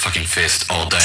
fucking fist all day.